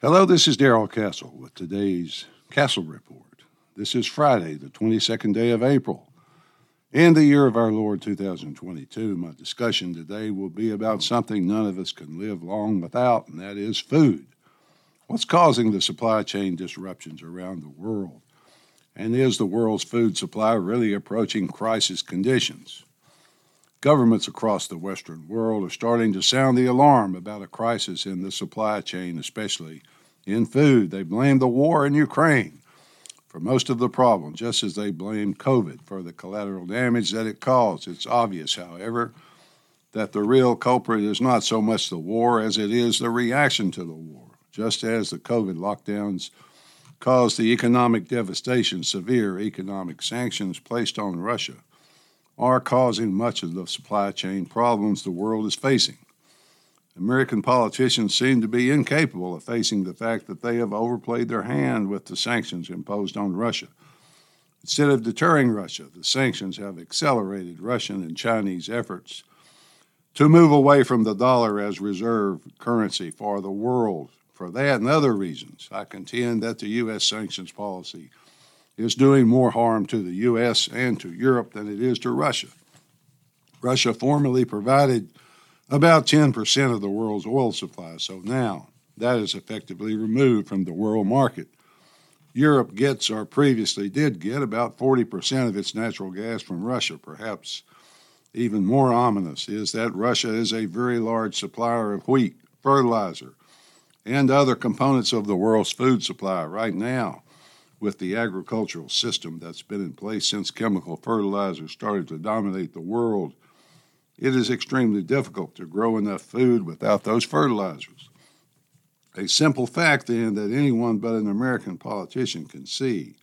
Hello, this is Darrell Castle with today's Castle Report. This is Friday, the 22nd day of April, in the year of our Lord 2022. My discussion today will be about something none of us can live long without, and that is food. What's causing the supply chain disruptions around the world? And is the world's food supply really approaching crisis conditions? Governments across the Western world are starting to sound the alarm about a crisis in the supply chain, especially in food. They blame the war in Ukraine for most of the problem, just as they blame COVID for the collateral damage that it caused. It's obvious, however, that the real culprit is not so much the war as it is the reaction to the war. Just as the COVID lockdowns caused the economic devastation, severe economic sanctions placed on Russia are causing much of the supply chain problems the world is facing. American politicians seem to be incapable of facing the fact that they have overplayed their hand with the sanctions imposed on Russia. Instead of deterring Russia, the sanctions have accelerated Russian and Chinese efforts to move away from the dollar as reserve currency for the world. For that and other reasons, I contend that the U.S. sanctions policy is doing more harm to the U.S. and to Europe than it is to Russia. Russia formerly provided about 10% of the world's oil supply, so now that is effectively removed from the world market. Europe gets, or previously did get, about 40% of its natural gas from Russia. Perhaps even more ominous is that Russia is a very large supplier of wheat, fertilizer, and other components of the world's food supply right now with the agricultural system that's been in place since chemical fertilizers started to dominate the world, it is extremely difficult to grow enough food without those fertilizers. A simple fact, then, that anyone but an American politician can see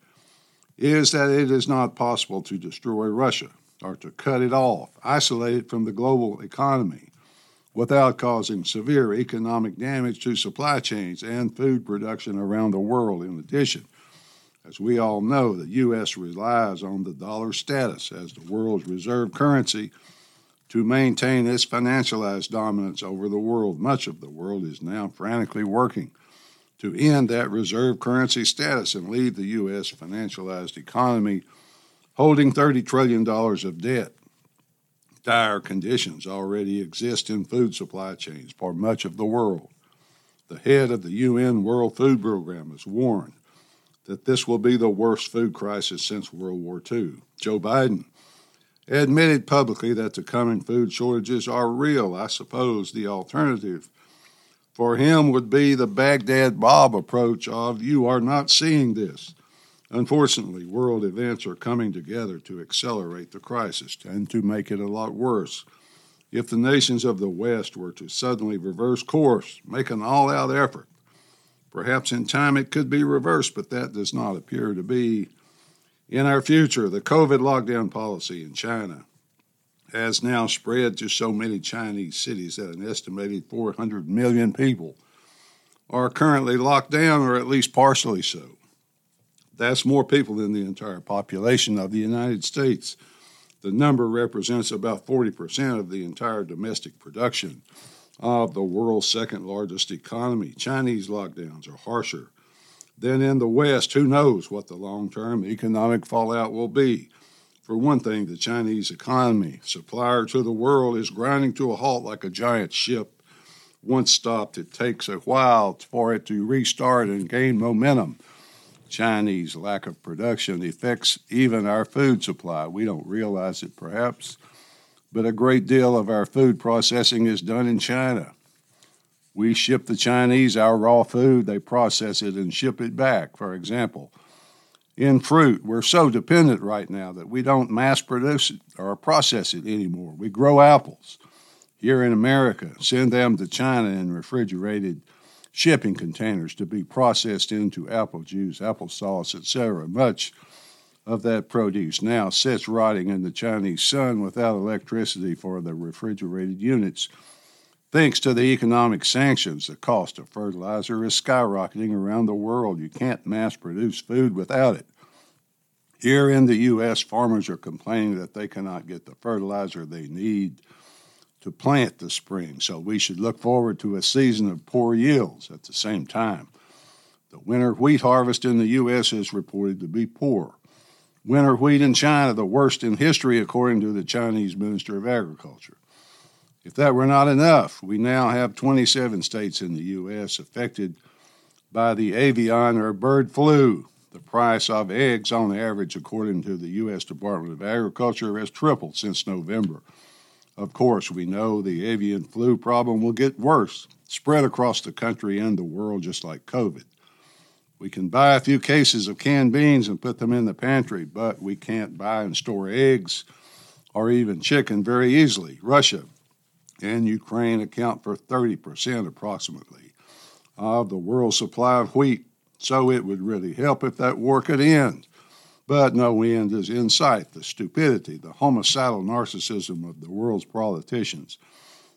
is that it is not possible to destroy Russia or to cut it off, isolate it from the global economy, without causing severe economic damage to supply chains and food production around the world. In addition, as we all know, the U.S. relies on the dollar status as the world's reserve currency to maintain its financialized dominance over the world. Much of the world is now frantically working to end that reserve currency status and leave the U.S. financialized economy holding $30 trillion of debt. Dire conditions already exist in food supply chains for much of the world. The head of the UN World Food Program has warned that this will be the worst food crisis since World War II. Joe Biden admitted publicly that the coming food shortages are real. I suppose the alternative for him would be the Baghdad Bob approach of you are not seeing this. Unfortunately, world events are coming together to accelerate the crisis and to make it a lot worse. If the nations of the West were to suddenly reverse course, make an all out effort Perhaps in time it could be reversed, but that does not appear to be in our future. The COVID lockdown policy in China has now spread to so many Chinese cities that an estimated 400 million people are currently locked down, or at least partially so. That's more people than the entire population of the United States. The number represents about 40% of the entire domestic production of the world's second largest economy. Chinese lockdowns are harsher than in the West. Who knows what the long term economic fallout will be? For one thing, the Chinese economy, supplier to the world, is grinding to a halt like a giant ship. Once stopped, it takes a while for it to restart and gain momentum. Chinese lack of production affects even our food supply. We don't realize it, perhaps but a great deal of our food processing is done in China. We ship the Chinese our raw food, they process it and ship it back. For example, in fruit, we're so dependent right now that we don't mass produce it or process it anymore. We grow apples here in America, send them to China in refrigerated shipping containers to be processed into apple juice, applesauce, etc. Much of that produce now sits rotting in the Chinese sun without electricity for the refrigerated units. Thanks to the economic sanctions, the cost of fertilizer is skyrocketing around the world. You can't mass produce food without it. Here in the U.S., farmers are complaining that they cannot get the fertilizer they need to plant this spring, so we should look forward to a season of poor yields at the same time. The winter wheat harvest in the U.S. is reported to be poor. Winter wheat in China, the worst in history, according to the Chinese Minister of Agriculture. If that were not enough, we now have 27 states in the U.S. affected by the avian or bird flu. The price of eggs, on average, according to the U.S. Department of Agriculture, has tripled since November. Of course, we know the avian flu problem will get worse, spread across the country and the world just like COVID. We can buy a few cases of canned beans and put them in the pantry, but we can't buy and store eggs or even chicken very easily. Russia and Ukraine account for 30% approximately of the world's supply of wheat. So it would really help if that war could end. But no end is in sight. The stupidity, the homicidal narcissism of the world's politicians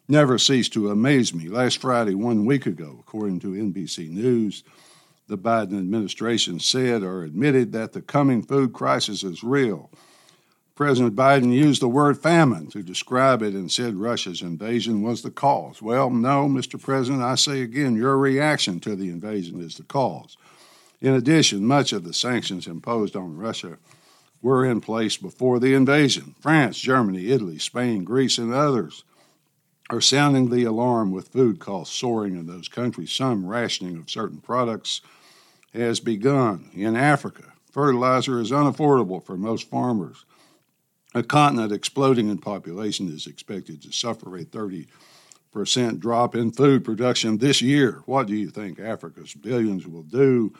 never cease to amaze me. Last Friday, one week ago, according to NBC News, the Biden administration said or admitted that the coming food crisis is real President Biden used the word famine to describe it and said Russia's invasion was the cause. Well, no, Mr. President, I say again, your reaction to the invasion is the cause. In addition, much of the sanctions imposed on Russia were in place before the invasion. France, Germany, Italy, Spain, Greece, and others are sounding the alarm with food costs soaring in those countries. Some rationing of certain products has begun. In Africa, fertilizer is unaffordable for most farmers. A continent exploding in population is expected to suffer a 30% drop in food production this year. What do you think Africa's billions will do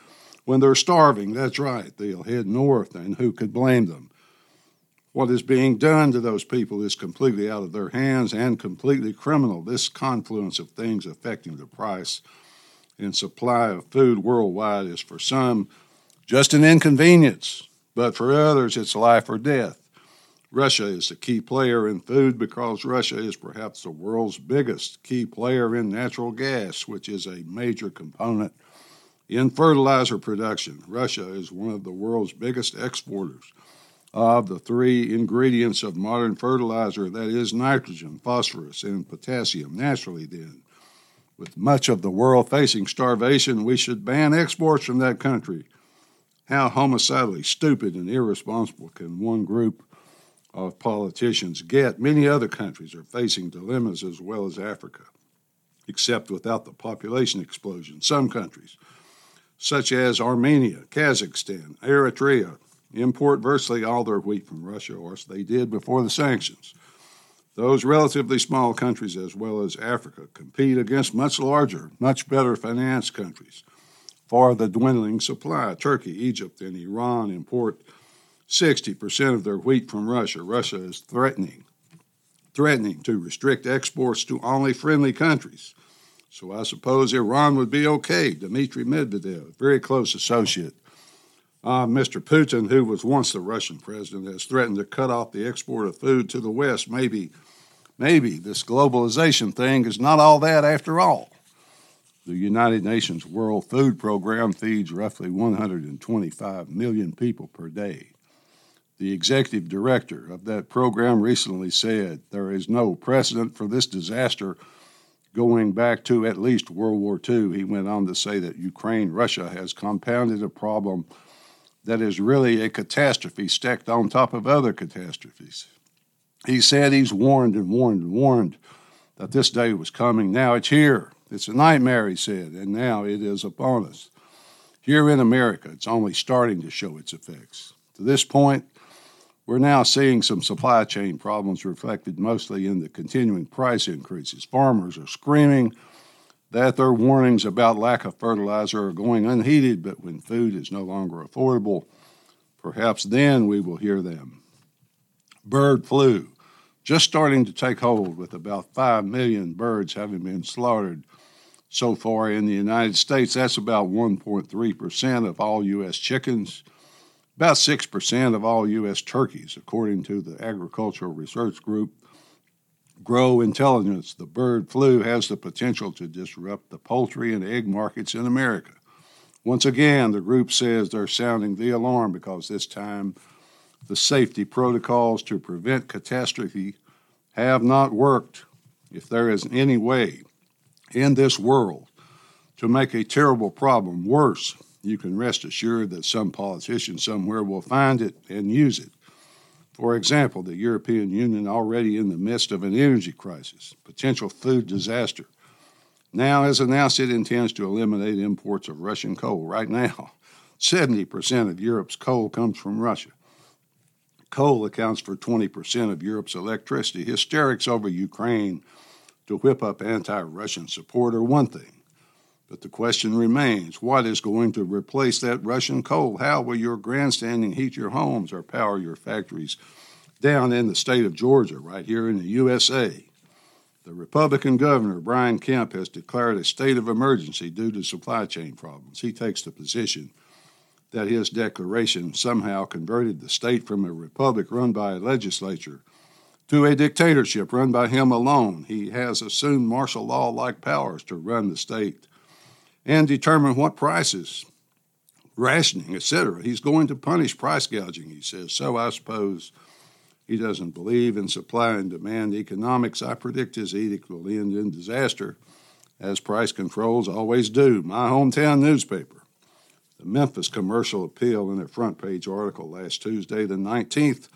when they're starving? That's right, they'll head north, and who could blame them? What is being done to those people is completely out of their hands and completely criminal. This confluence of things affecting the price and supply of food worldwide is for some just an inconvenience, but for others it's life or death. Russia is a key player in food because Russia is perhaps the world's biggest key player in natural gas, which is a major component in fertilizer production. Russia is one of the world's biggest exporters of the three ingredients of modern fertilizer that is nitrogen, phosphorus, and potassium. Naturally, then, with much of the world facing starvation, we should ban exports from that country. How homicidally stupid and irresponsible can one group of politicians get. Many other countries are facing dilemmas as well as Africa, except without the population explosion. Some countries, such as Armenia, Kazakhstan, Eritrea, import virtually all their wheat from Russia, or as they did before the sanctions. Those relatively small countries, as well as Africa, compete against much larger, much better financed countries for the dwindling supply. Turkey, Egypt, and Iran import 60% of their wheat from Russia. Russia is threatening threatening to restrict exports to only friendly countries. So I suppose Iran would be okay. Dmitry Medvedev, very close associate. Uh, Mr. Putin, who was once the Russian president, has threatened to cut off the export of food to the West. Maybe, maybe this globalization thing is not all that after all. The United Nations World Food Program feeds roughly 125 million people per day. The executive director of that program recently said there is no precedent for this disaster going back to at least World War II. He went on to say that Ukraine, Russia has compounded a problem that is really a catastrophe stacked on top of other catastrophes. He said he's warned and warned and warned that this day was coming. Now it's here. It's a nightmare, he said, and now it is upon us. Here in America, it's only starting to show its effects. To this point, we're now seeing some supply chain problems reflected mostly in the continuing price increases. Farmers are screaming that their warnings about lack of fertilizer are going unheeded, but when food is no longer affordable, perhaps then we will hear them. Bird flu, just starting to take hold with about 5 million birds having been slaughtered so far in the United States. That's about 1.3% of all U.S. chickens about 6% of all U.S. turkeys, according to the Agricultural Research Group. Gro Intelligence, the bird flu has the potential to disrupt the poultry and egg markets in America. Once again, the group says they're sounding the alarm because this time the safety protocols to prevent catastrophe have not worked. If there is any way in this world to make a terrible problem worse you can rest assured that some politician somewhere will find it and use it. For example, the European Union already in the midst of an energy crisis, potential food disaster, now has announced it intends to eliminate imports of Russian coal. Right now, 70% of Europe's coal comes from Russia. Coal accounts for 20% of Europe's electricity. Hysterics over Ukraine to whip up anti Russian support are one thing. But the question remains what is going to replace that Russian coal? How will your grandstanding heat your homes or power your factories down in the state of Georgia, right here in the USA? The Republican governor, Brian Kemp, has declared a state of emergency due to supply chain problems. He takes the position that his declaration somehow converted the state from a republic run by a legislature to a dictatorship run by him alone. He has assumed martial law like powers to run the state and determine what prices, rationing, etc. He's going to punish price gouging, he says. So I suppose he doesn't believe in supply and demand economics. I predict his edict will end in disaster, as price controls always do. My hometown newspaper, the Memphis Commercial Appeal, in a front page article last Tuesday, the 19th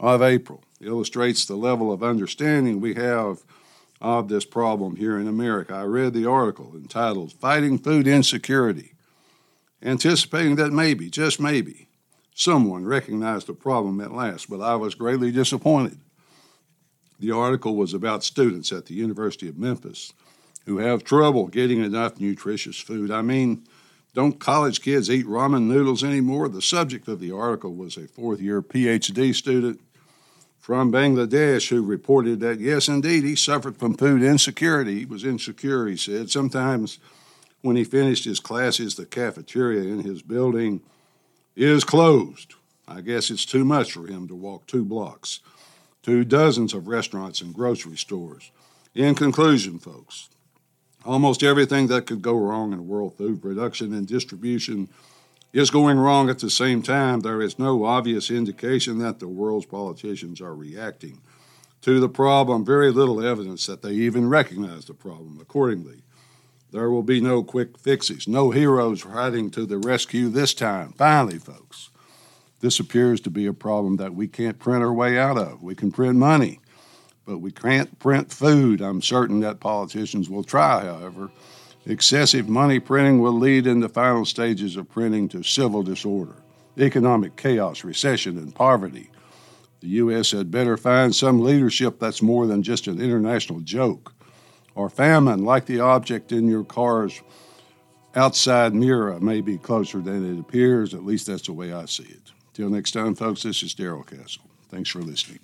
of April, illustrates the level of understanding we have of this problem here in America. I read the article entitled Fighting Food Insecurity, anticipating that maybe, just maybe, someone recognized the problem at last, but I was greatly disappointed. The article was about students at the University of Memphis who have trouble getting enough nutritious food. I mean, don't college kids eat ramen noodles anymore? The subject of the article was a fourth year PhD student from Bangladesh who reported that, yes, indeed, he suffered from food insecurity. He was insecure, he said. Sometimes when he finished his classes, the cafeteria in his building is closed. I guess it's too much for him to walk two blocks to dozens of restaurants and grocery stores. In conclusion, folks, almost everything that could go wrong in world food production and distribution is going wrong at the same time, there is no obvious indication that the world's politicians are reacting to the problem, very little evidence that they even recognize the problem. Accordingly, there will be no quick fixes, no heroes riding to the rescue this time. Finally, folks, this appears to be a problem that we can't print our way out of. We can print money, but we can't print food. I'm certain that politicians will try, however. Excessive money printing will lead in the final stages of printing to civil disorder, economic chaos, recession, and poverty. The U.S. had better find some leadership that's more than just an international joke. Or famine, like the object in your car's outside mirror, may be closer than it appears. At least that's the way I see it. Till next time, folks, this is Darrell Castle. Thanks for listening.